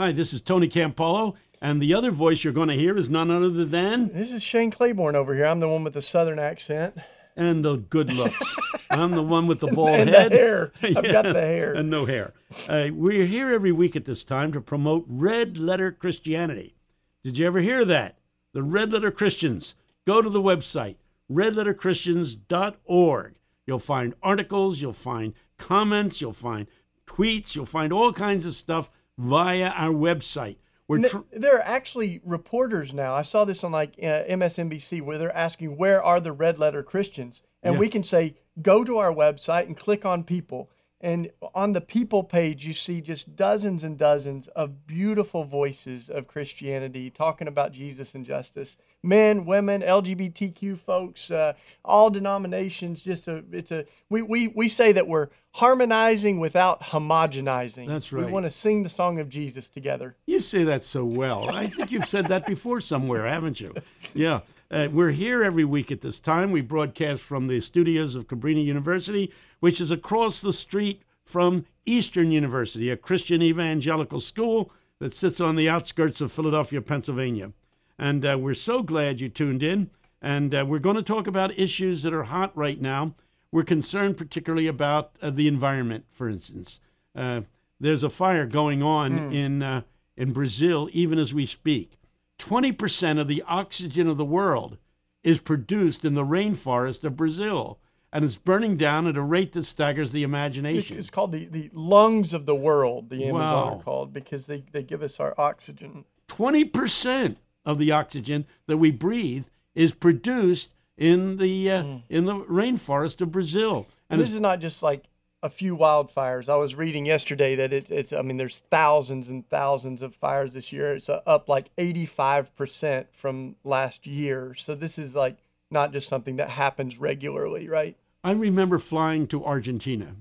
Hi, this is Tony Campolo, and the other voice you're going to hear is none other than This is Shane Claiborne over here. I'm the one with the southern accent. and the good looks. I'm the one with the bald And head. the hair. I've got the hair. and no hair. Uh, we're here every week at this time to promote Red Letter Christianity. Did you ever hear that? The Red Letter Christians. Go to the website redletterchristians.org. You'll find articles, you'll find comments, you'll find tweets, you'll find all kinds of stuff via our website. We're tr- there are actually reporters now. I saw this on like uh, MSNBC where they're asking where are the red letter Christians, and Yeah. we can say go to our website and click on people. And on the people page, you see just dozens and dozens of beautiful voices of Christianity talking about Jesus and justice. Men, women, LGBTQ folks, uh, all denominations. Just a, it's a. We, we we say that we're harmonizing without homogenizing. That's right. We want to sing the song of Jesus together. You say that so well. I think you've said that before somewhere, haven't you? Yeah. Uh, we're here every week at this time. We broadcast from the studios of Cabrini University, which is across the street from Eastern University, a Christian evangelical school that sits on the outskirts of Philadelphia, Pennsylvania. And uh, we're so glad you tuned in. And uh, we're going to talk about issues that are hot right now. We're concerned particularly about uh, the environment, for instance. Uh, there's a fire going on in uh, in Brazil even as we speak. Twenty percent of the oxygen of the world is produced in the rainforest of Brazil, and it's burning down at a rate that staggers the imagination. it's called the, the lungs of the world, the Amazon Wow. are called, because they, they give us our oxygen. Twenty percent of the oxygen that we breathe is produced in the uh, in the rainforest of Brazil, And and this is not just like a few wildfires. I was reading yesterday that it's, it's I mean, there's thousands and thousands of fires this year. It's uh, up like 85% from last year. So this is like not just something that happens regularly, right? I remember flying to Argentina,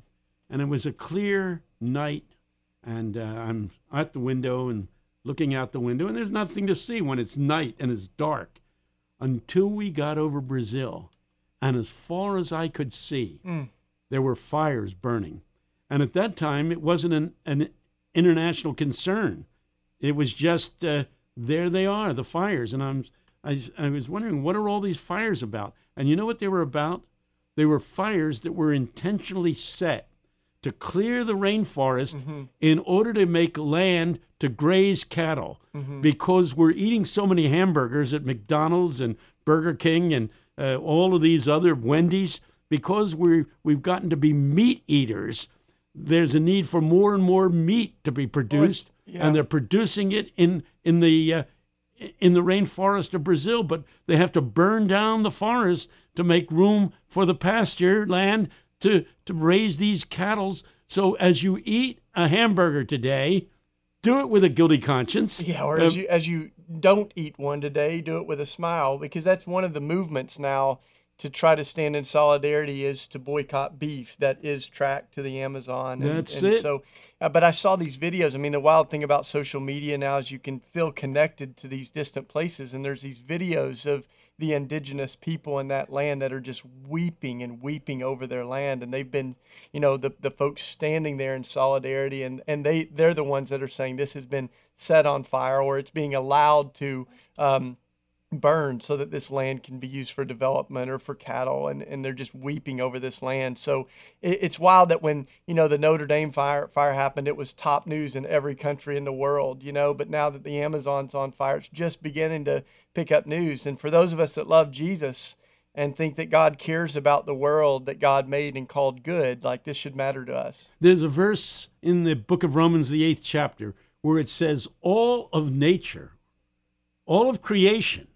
and it was a clear night, and uh, I'm at the window and looking out the window, and there's nothing to see when it's night and it's dark until we got over Brazil. And as far as I could see, there were fires burning. And at that time, it wasn't an, an international concern. It was just uh, there they are, the fires. And I'm, I, I was wondering, what are all these fires about? And you know what they were about? They were fires that were intentionally set to clear the rainforest in order to make land to graze cattle because we're eating so many hamburgers at McDonald's and Burger King and uh, all of these other Wendy's because we're we've gotten to be meat eaters there's a need for more and more meat to be produced yeah. and they're producing it in in the uh, in the rainforest of Brazil, but they have to burn down the forest to make room for the pasture land to, to raise these cattle. So as you eat a hamburger today, do it with a guilty conscience. Yeah, or Uh, as you as you don't eat one today, do it with a smile because that's one of the movements now to try to stand in solidarity is to boycott beef that is tracked to the Amazon. And, That's and it. So, uh, but I saw these videos. I mean, the wild thing about social media now is you can feel connected to these distant places, and there's these videos of the indigenous people in that land that are just weeping and weeping over their land and they've been you know the, the folks standing there in solidarity and, and they they're the ones that are saying this has been set on fire or it's being allowed to um, burn so that this land can be used for development or for cattle and, and they're just weeping over this land. So it, it's wild that when you know the notre dame fire fire happened it was top news in every country in the world you know but now that the amazon's on fire it's just beginning to pick up news. And for those of us that love jesus and think that god cares about the world that god made and called good like this should matter to us. There's a verse in the book of Romans, the eighth chapter, where it says, All of nature, all of creation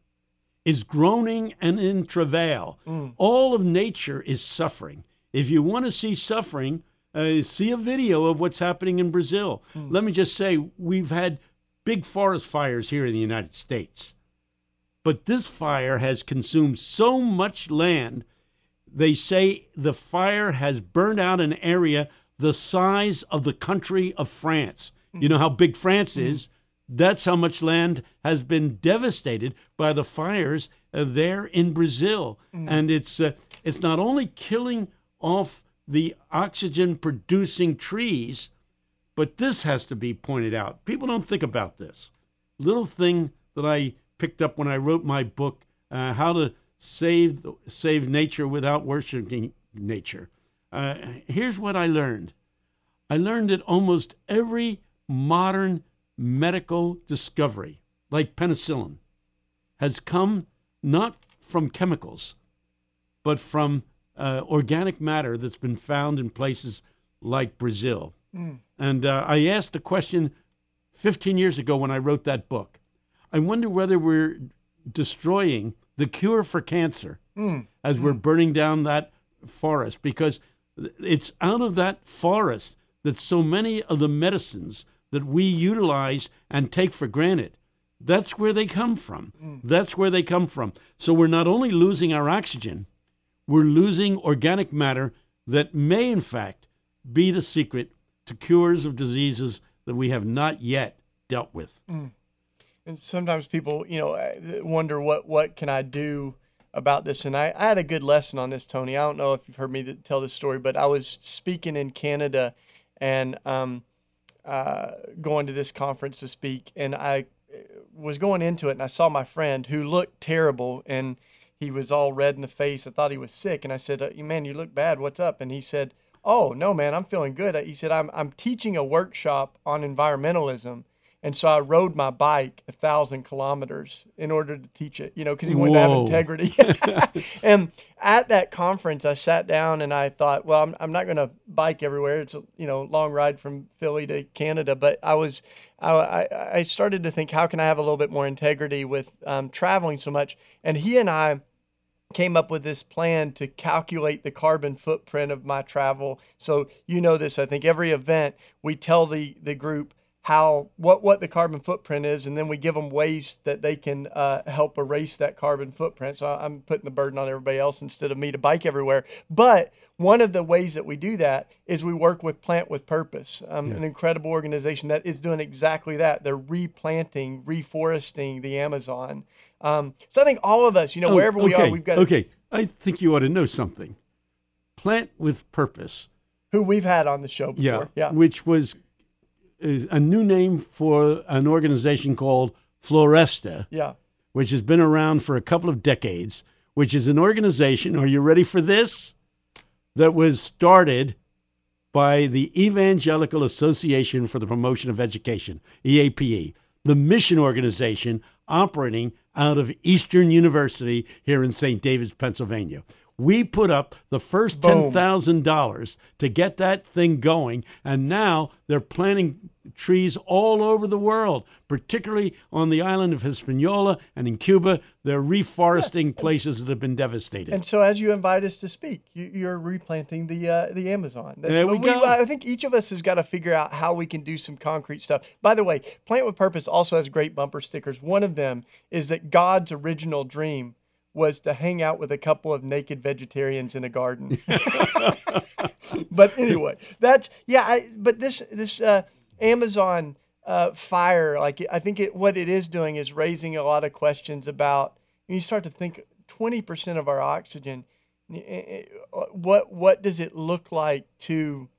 is groaning and in travail. Mm. All of nature is suffering. If you want to see suffering, uh, see a video of what's happening in Brazil. Mm. Let me just say, we've had big forest fires here in the United States. But this fire has consumed so much land they say the fire has burned out an area the size of the country of France. You mm. know how big France mm-hmm. is? That's how much land has been devastated by the fires uh, there in Brazil. And it's uh, it's not only killing off the oxygen producing trees, But this has to be pointed out. People don't think about this. Little thing that I picked up when I wrote my book, uh, How to Save, Save Nature Without Worshiping Nature. Uh, here's what I learned I learned that almost every modern medical discovery, like penicillin, has come not from chemicals, but from uh, organic matter that's been found in places like Brazil. Mm. And uh, I asked a question 15 years ago when I wrote that book. I wonder whether we're destroying the cure for cancer mm. as mm. we're burning down that forest because it's out of that forest that so many of the medicines that we utilize and take for granted that's where they come from. Mm. That's where they come from. So we're not only losing our oxygen, we're losing organic matter that may, in fact, be the secret to cures of diseases that we have not yet dealt with. Mm. And sometimes people, you know, uh, wonder what what can I do about this. And I, I had a good lesson on this, Tony. I don't know if you've heard me tell this story, but I was speaking in Canada and um, uh, going to this conference to speak, and I uh, was going into it, and I saw my friend who looked terrible, and he was all red in the face. I thought he was sick, and I said, uh, "Man, you look bad. What's up?" And he said, "Oh no, man, I'm feeling good." He said, "I'm I'm teaching a workshop on environmentalism." And so I rode my bike a thousand kilometers in order to teach it, you know, because he wanted Whoa. to have integrity. and at that conference, I sat down and I thought, well, I'm, I'm not going to bike everywhere. It's a you know long ride from Philly to Canada, but I was I, I started to think, how can I have a little bit more integrity with um, traveling so much? And he and I came up with this plan to calculate the carbon footprint of my travel. So you know this, I think every event we tell the the group how what what the carbon footprint is, and then we give them ways that they can uh, help erase that carbon footprint. So I'm putting the burden on everybody else instead of me to bike everywhere. But one of the ways that we do that is we work with Plant with Purpose, um, yeah. an incredible organization that is doing exactly that. They're replanting, reforesting the Amazon. Um, so I think all of us, you know, oh, wherever we are, we've got. Okay, I think you ought to know something. Plant with Purpose, who we've had on the show before, yeah, yeah. which was is a new name for an organization called Floresta. Yeah. Which has been around for a couple of decades, which is an organization, are you ready for this? That was started by the Evangelical Association for the Promotion of Education, EAPE, the mission organization operating out of Eastern University here in St. David's, Pennsylvania. We put up the first $10,000 to get that thing going, and now they're planting trees all over the world, particularly on the island of Hispaniola and in Cuba. They're reforesting yeah. places that have been devastated. And so, as you invite us to speak, you, are replanting the uh, the Amazon. That's there we, we go. I think each of us has got to figure out how we can do some concrete stuff. By the way, Plant with Purpose also has great bumper stickers. One of them is that God's original dream was to hang out with a couple of naked vegetarians in a garden. but anyway, that's yeah. I, but this this uh, Amazon uh, fire, like I think it, what it is doing is raising a lot of questions about. You start to think twenty percent of our oxygen. Eh, eh, what what does it look like to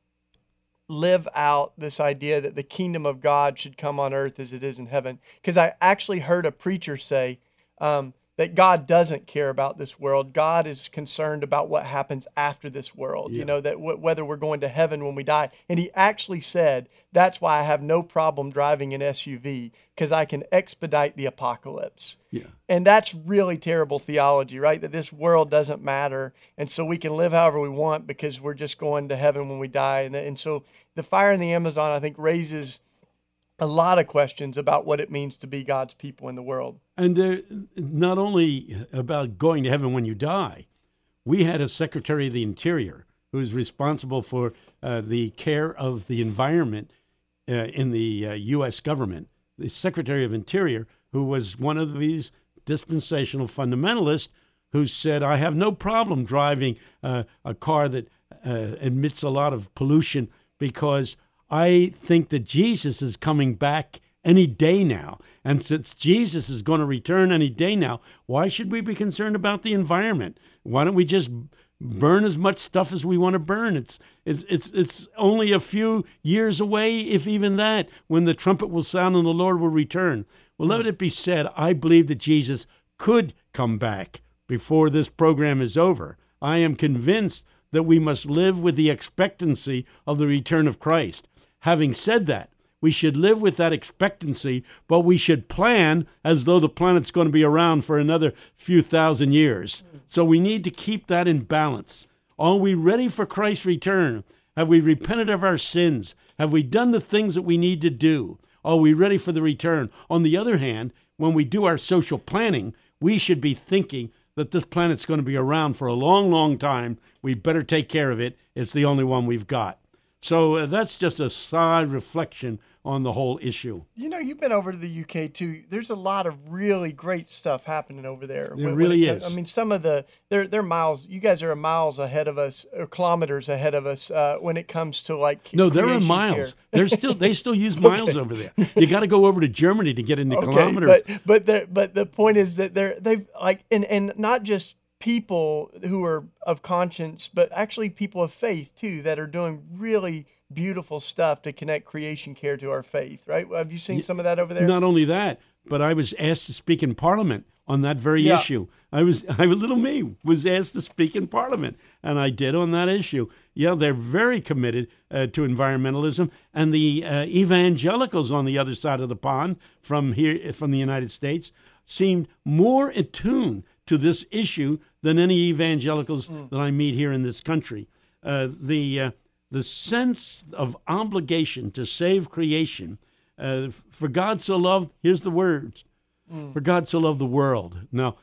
live out this idea that the kingdom of God should come on earth as it is in heaven? Because I actually heard a preacher say. Um, that God doesn't care about this world. God is concerned about what happens after this world. Yeah. You know that w- whether we're going to heaven when we die. And he actually said, "That's why I have no problem driving an SUV because I can expedite the apocalypse." Yeah. And that's really terrible theology, right? That this world doesn't matter, and so we can live however we want because we're just going to heaven when we die. And, and so the fire in the Amazon, I think, raises a lot of questions about what it means to be God's people in the world. And they're not only about going to heaven when you die. We had a Secretary of the Interior who was responsible for uh, the care of the environment uh, in the uh, U.S. government. The Secretary of Interior, who was one of these dispensational fundamentalists, who said, I have no problem driving uh, a car that uh, emits a lot of pollution because I think that Jesus is coming back any day now. And since Jesus is going to return any day now, why should we be concerned about the environment? Why don't we just burn as much stuff as we want to burn. It's it's it's it's only a few years away, if even that, when the trumpet will sound and the Lord will return. Well, let it be said, I believe that Jesus could come back before this program is over. I am convinced that we must live with the expectancy of the return of Christ. Having said that, we should live with that expectancy, but we should plan as though the planet's going to be around for another few thousand years. So we need to keep that in balance. Are we ready for Christ's return? Have we repented of our sins? Have we done the things that we need to do? Are we ready for the return? On the other hand, when we do our social planning, we should be thinking that this planet's going to be around for a long, long time. We better take care of it. It's the only one we've got. So uh, that's just a side reflection on the whole issue. You know, you've been over to the UK too. There's a lot of really great stuff happening over there. There when, really when is. I mean, some of the they're they're miles. You guys are miles ahead of us, or kilometers ahead of us uh, when it comes to like. No, they're in miles. They're still they still use miles okay. over there. You got to go over to Germany to get into okay, kilometers. But but the but the point is that they're they've like and and not just people who are of conscience, but actually people of faith too that are doing really beautiful stuff to connect creation care to our faith, right? Have you seen some of that over there? Not only that, but I was asked to speak in Parliament on that very yeah. issue. I was, I little me was asked to speak in Parliament, and I did on that issue. Yeah, they're very committed uh, to environmentalism, and the uh, evangelicals on the other side of the pond from here, from the United States, seemed more attuned to this issue than any evangelicals mm. that I meet here in this country. Uh, the uh, the sense of obligation to save creation. Uh, for God so loved, here's the words mm. For God so loved the world. Now,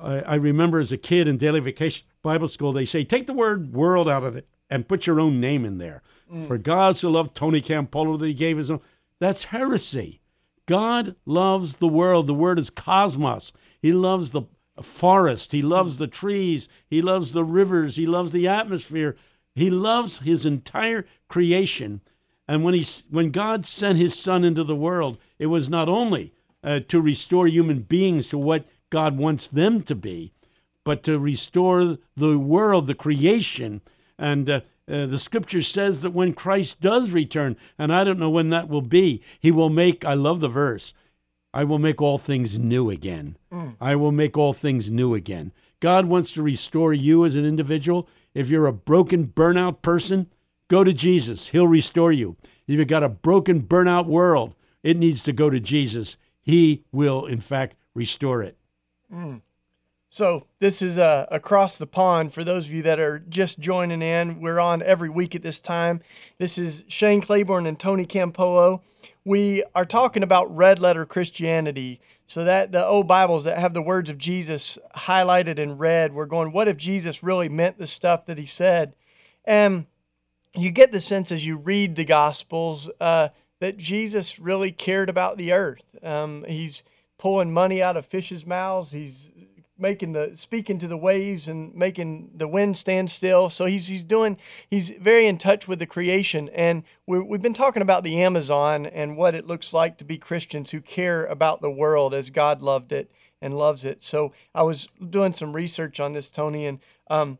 I, I, remember as a kid in daily vacation Bible school, they say, take the word world out of it and put your own name in there. Mm. For God so loved Tony Campolo that he gave his own. That's heresy. God loves the world. The word is cosmos. He loves the forest. He loves the trees. He loves the rivers. He loves the atmosphere. He loves his entire creation. And when, he, when God sent his son into the world, it was not only uh, to restore human beings to what God wants them to be, but to restore the world, the creation. And uh, uh, the scripture says that when Christ does return, and I don't know when that will be, he will make, I love the verse, I will make all things new again. Mm. I will make all things new again. God wants to restore you as an individual. If you're a broken, burnout person, go to Jesus. He'll restore you. If you've got a broken, burnout world, it needs to go to Jesus. He will, in fact, restore it. Mm. So, this is uh, across the pond for those of you that are just joining in. We're on every week at this time. This is Shane Claiborne and Tony Campolo. We are talking about red letter Christianity. So that the old Bibles that have the words of Jesus highlighted in red, we're going, what if Jesus really meant the stuff that he said? And you get the sense as you read the Gospels uh, that Jesus really cared about the earth. Um, he's pulling money out of fish's mouths. He's making the speaking to the waves and making the wind stand still. So he's he's doing he's very in touch with the creation. And we we've been talking about the Amazon and what it looks like to be Christians who care about the world as God loved it and loves it. So I was doing some research on this, Tony, and um,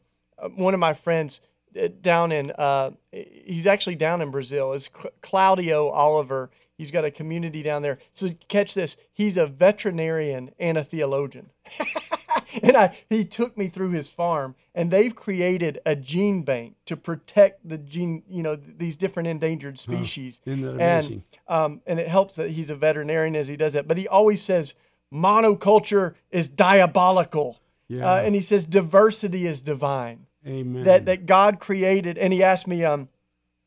one of my friends uh, down in uh, he's actually down in Brazil is Claudio Oliver. He's got a community down there. So catch this. He's a veterinarian and a theologian. and I, he took me through his farm, and they've created a gene bank to protect the gene, you know, these different endangered species. Huh. Isn't that amazing? And, um, and it helps that he's a veterinarian as he does that. But he always says monoculture is diabolical. Yeah. Uh, and he says diversity is divine. Amen. That, that God created. And he asked me, um,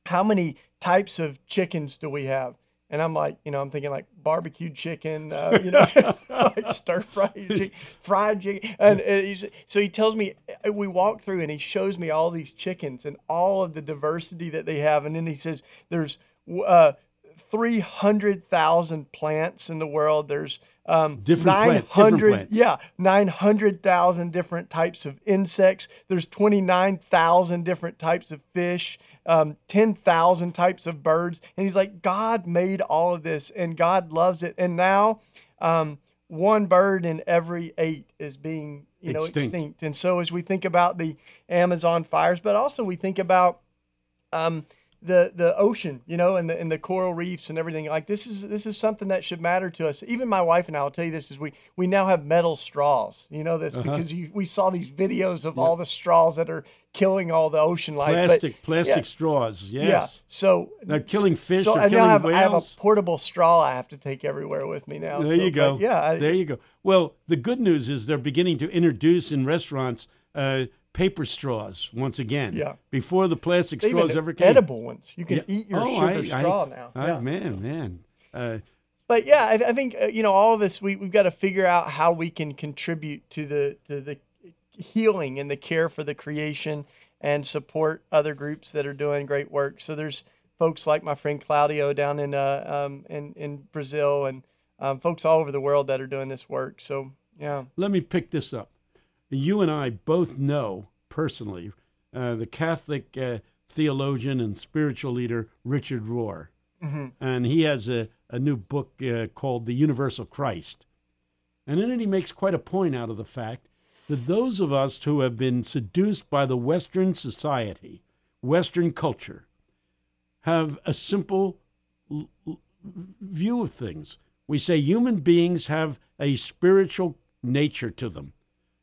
how many types of chickens do we have? And I'm like, you know, I'm thinking like barbecued chicken, uh, you know, like stir fried chicken, fried chicken. And, and so he tells me, uh, we walk through and he shows me all these chickens and all of the diversity that they have. And then he says, there's uh, 300,000 plants in the world. There's um, different, 900, plant, different plants. Yeah, 900,000 different types of insects. There's 29,000 different types of fish, um, 10,000 types of birds. And he's like, God made all of this and God loves it. And now, um, one bird in every eight is being you know Extinct. extinct. And so as we think about the Amazon fires, but also we think about um, the the ocean, you know, and the and the coral reefs and everything. Like this is this is something that should matter to us. Even my wife and I will tell you this: is we we now have metal straws. You know this because you, we saw these videos of all the straws that are killing all the ocean life. But- Plastic, plastic yeah, straws. Yeah. Yes. So They're killing fish. so I killing now have, I have a portable straw I have to take everywhere with me now. There So, you go. yeah. I, there you go. Well, the good news is they're beginning to introduce in restaurants uh, paper straws once again. Yeah. Before the plastic even straws ever came. edible ones. You can Yeah. eat your Oh, sugar I- I- straw now. I- yeah. Man, man. Uh, but yeah, I, I think uh, you know all of us. We we've got to figure out how we can contribute to the to the healing and the care for the creation and support other groups that are doing great work. So there's folks like my friend Claudio down in uh, um, in in Brazil and um, folks all over the world that are doing this work. So yeah, let me pick this up. You and I both know personally uh, the Catholic uh, theologian and spiritual leader Richard Rohr. And he has a, a new book uh, called The Universal Christ. And in it, he makes quite a point out of the fact that those of us who have been seduced by the Western society, Western culture, have a simple l- l- view of things. We say human beings have a spiritual nature to them,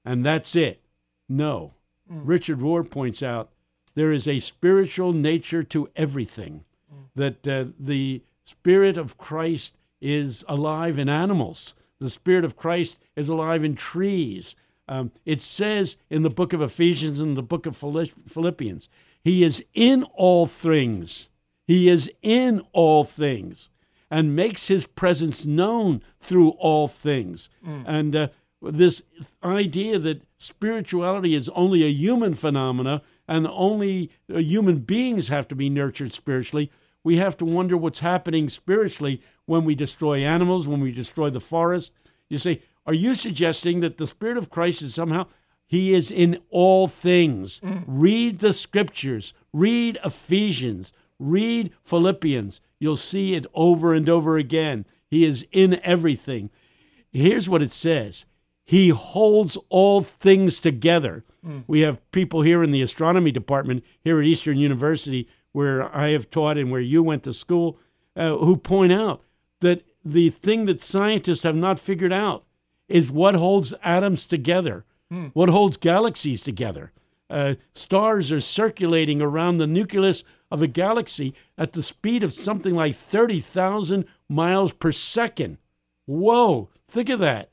and that's it. No. Richard Rohr points out there is a spiritual nature to everything, that uh, the Spirit of Christ is alive in animals, the Spirit of Christ is alive in trees. Um, it says in the book of Ephesians and the book of Philippians, He is in all things. He is in all things and makes his presence known through all things. And uh, this idea that spirituality is only a human phenomena and only uh, human beings have to be nurtured spiritually, we have to wonder what's happening spiritually when we destroy animals, when we destroy the forest. You say, are you suggesting that the Spirit of Christ is somehow he is in all things. Read the scriptures, read Ephesians, read Philippians. You'll see it over and over again. He is in everything. Here's what it says He holds all things together. We have people here in the astronomy department here at Eastern University, where I have taught and where you went to school, uh, who point out that the thing that scientists have not figured out is what holds atoms together, what holds galaxies together. Uh, stars are circulating around the nucleus of a galaxy at the speed of something like 30,000 miles per second. Whoa, think of that.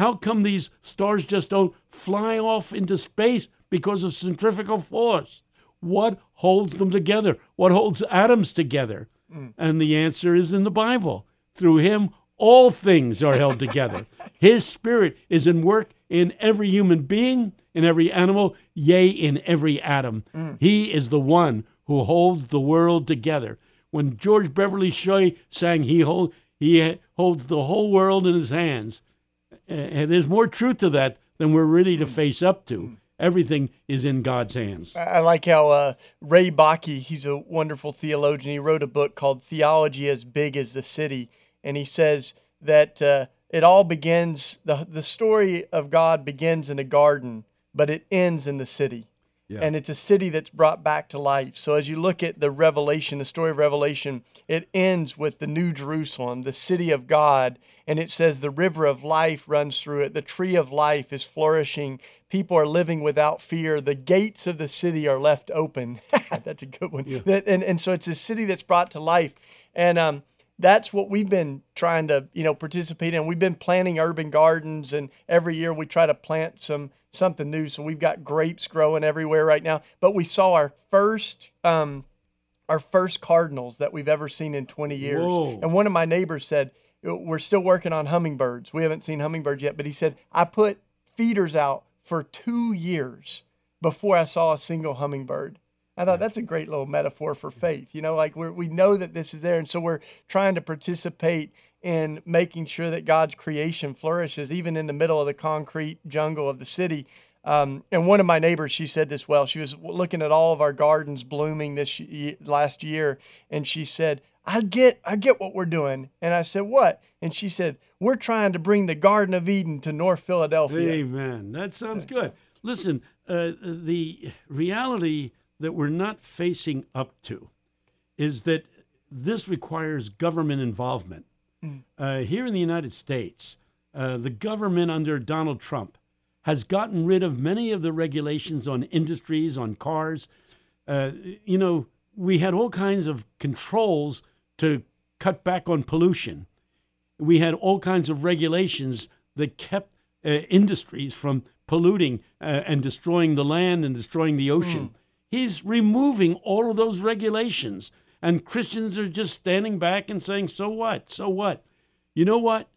How come these stars just don't fly off into space because of centrifugal force? What holds them together? What holds atoms together? Mm. And the answer is in the Bible. Through him, all things are held together. His spirit is in work in every human being, in every animal, yea, in every atom. Mm. He is the one who holds the world together. When George Beverly Shea sang, he, hold, he holds the whole world in his hands. And there's more truth to that than we're ready to face up to. Everything is in God's hands. I like how uh, Ray Bakke, he's a wonderful theologian. He wrote a book called Theology as Big as the City. And he says that uh, it all begins, the, the story of God begins in a garden, but it ends in the city. Yeah. And it's a city that's brought back to life. So as you look at the Revelation, the story of Revelation, it ends with the New Jerusalem, the city of God. And it says the river of life runs through it. The tree of life is flourishing. People are living without fear. The gates of the city are left open. that's a good one. That, and, and so it's a city that's brought to life. And um, that's what we've been trying to, you know, participate in. We've been planting urban gardens, and every year we try to plant some something new. So we've got grapes growing everywhere right now. But we saw our first um, our first cardinals that we've ever seen in 20 years. Whoa. And one of my neighbors said, "We're still working on hummingbirds. We haven't seen hummingbirds yet." But he said, "I put feeders out for two years before I saw a single hummingbird." I thought that's a great little metaphor for faith. You know, like we we know that this is there, and so we're trying to participate in making sure that God's creation flourishes, even in the middle of the concrete jungle of the city. Um, and one of my neighbors, she said this well. She was looking at all of our gardens blooming this last year, and she said, I get I get what we're doing. And I said, What? And she said, We're trying to bring the Garden of Eden to North Philadelphia. Amen. That sounds good. Listen, uh, the reality that we're not facing up to is that this requires government involvement. Mm. Uh, here in the United States, uh, the government under Donald Trump has gotten rid of many of the regulations on industries, on cars. Uh, you know, we had all kinds of controls to cut back on pollution. We had all kinds of regulations that kept uh, industries from polluting uh, and destroying the land and destroying the ocean. Mm. He's removing all of those regulations. And Christians are just standing back and saying, so what? So what? You know what?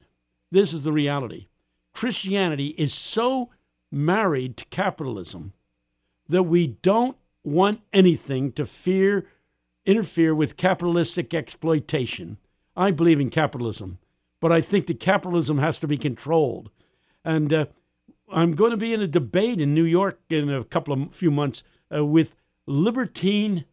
This is the reality. Christianity is so married to capitalism that we don't want anything to fear interfere with capitalistic exploitation. I believe in capitalism, but I think that capitalism has to be controlled. And uh, I'm going to be in a debate in New York in a couple of few months uh, with libertine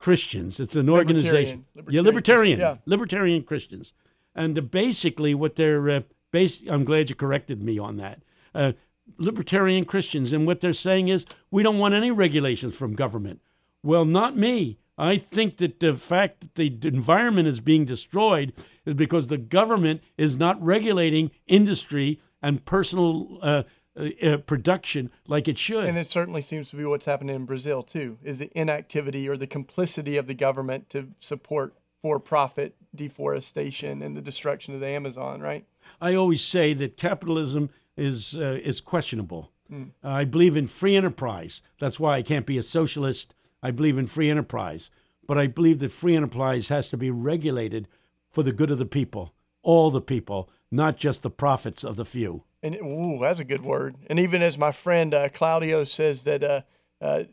Christians. It's an organization. Libertarian. Yeah, libertarian. Yeah. Libertarian Christians. And uh, basically, what they're uh, bas- I'm glad you corrected me on that. Uh, libertarian Christians, and what they're saying is we don't want any regulations from government. Well, not me. I think that the fact that the environment is being destroyed is because the government is not regulating industry and personal uh, uh, uh, production like it should. And it certainly seems to be what's happening in Brazil too. Is the inactivity or the complicity of the government to support for-profit deforestation and the destruction of the Amazon, right? I always say that capitalism is uh, is questionable. Mm. I believe in free enterprise. That's why I can't be a socialist. I believe in free enterprise, but I believe that free enterprise has to be regulated for the good of the people, all the people, not just the profits of the few. And ooh, that's a good word. And even as my friend uh, Claudio says that uh, uh,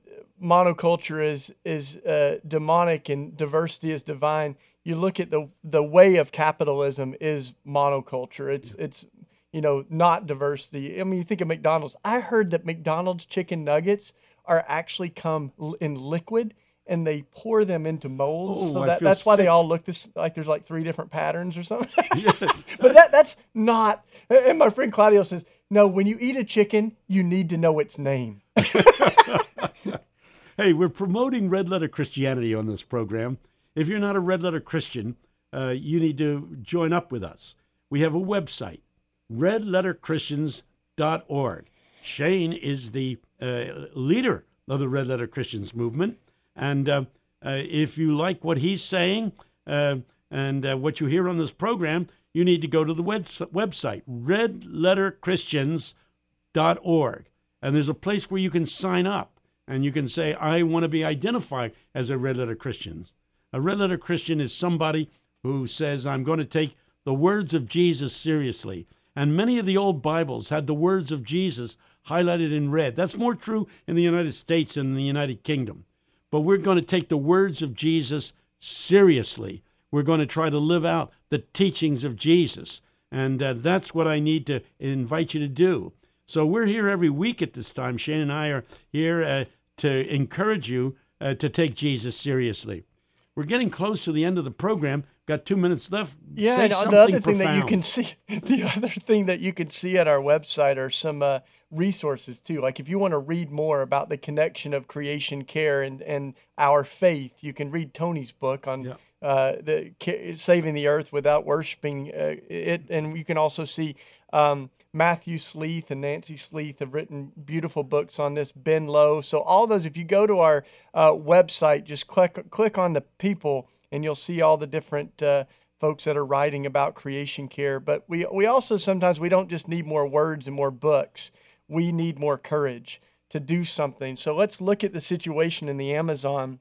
monoculture is is uh, demonic and diversity is divine. You look at the the way of capitalism is monoculture. It's it's you know not diversity. I mean, you think of McDonald's. I heard that McDonald's chicken nuggets are actually come in liquid and they pour them into molds. Oh, so that, that's why they all look this like there's like three different patterns or something. but that that's not. And my friend Claudio says, no, when you eat a chicken, you need to know its name. hey, we're promoting red letter Christianity on this program. If you're not a red letter Christian, uh, you need to join up with us. We have a website, redletterchristians.org. Shane is the uh, leader of the Red Letter Christians movement. And uh, uh, if you like what he's saying uh, and uh, what you hear on this program, you need to go to the web- website, redletterchristians.org. And there's a place where you can sign up and you can say, I want to be identified as a Red Letter Christian. A Red Letter Christian is somebody who says, I'm going to take the words of Jesus seriously. And many of the old Bibles had the words of Jesus highlighted in red. That's more true in the United States than in the United Kingdom but we're going to take the words of Jesus seriously. We're going to try to live out the teachings of Jesus. And uh, that's what I need to invite you to do. So we're here every week at this time. Shane and I are here uh, to encourage you uh, to take Jesus seriously. We're getting close to the end of the program. Got two minutes left. Yeah, Say the other thing that you can see, the other thing that you can see at our website are some uh, resources too. Like if you want to read more about the connection of creation care and, and our faith, you can read Tony's book on yeah. uh, the saving the earth without worshiping uh, it, and you can also see um, Matthew Sleeth and Nancy Sleeth have written beautiful books on this. Ben Lowe. So all those, if you go to our uh, website, just click click on the people, and you'll see all the different uh, folks that are writing about creation care. But we we also sometimes we don't just need more words and more books we need more courage to do something. So let's look at the situation in the Amazon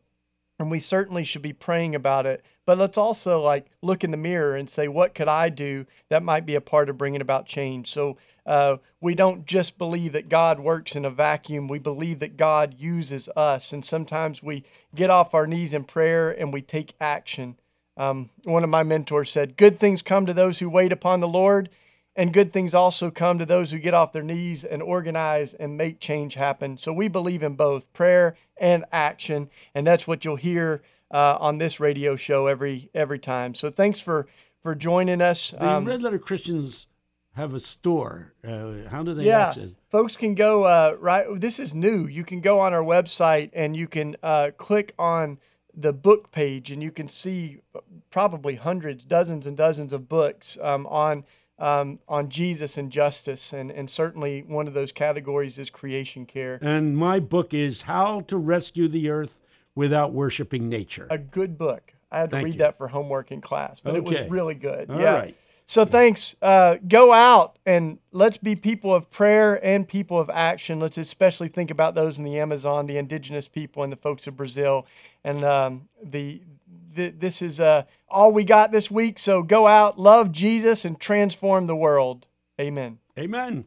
and we certainly should be praying about it. But let's also like look in the mirror and say what could i do that might be a part of bringing about change? So uh, we don't just believe that god works in a vacuum. We believe that god uses us. And sometimes we get off our knees in prayer and we take action. Um, one of my mentors said good things come to those who wait upon the lord and good things also come to those who get off their knees and organize and make change happen. So we believe in both prayer and action. And that's what you'll hear uh, on this radio show every every time. So thanks for for joining us. The Um, Red Letter Christians have a store. Uh, how do they yeah, access? folks can go uh, right. This is new. You can go on our website and you can uh, click on the book page, and you can see probably hundreds, dozens, and dozens of books um, on um, on Jesus and justice, and and certainly one of those categories is creation care. And my book is How to Rescue the Earth Without Worshiping Nature. A good book. I had to Thank read you. that for homework in class, but it was really good. All yeah. right. So thanks. Uh, go out and let's be people of prayer and people of action. Let's especially think about those in the Amazon, the indigenous people, and the folks of Brazil. And um, the, the this is uh, all we got this week. So go out, love Jesus, and transform the world. Amen. Amen.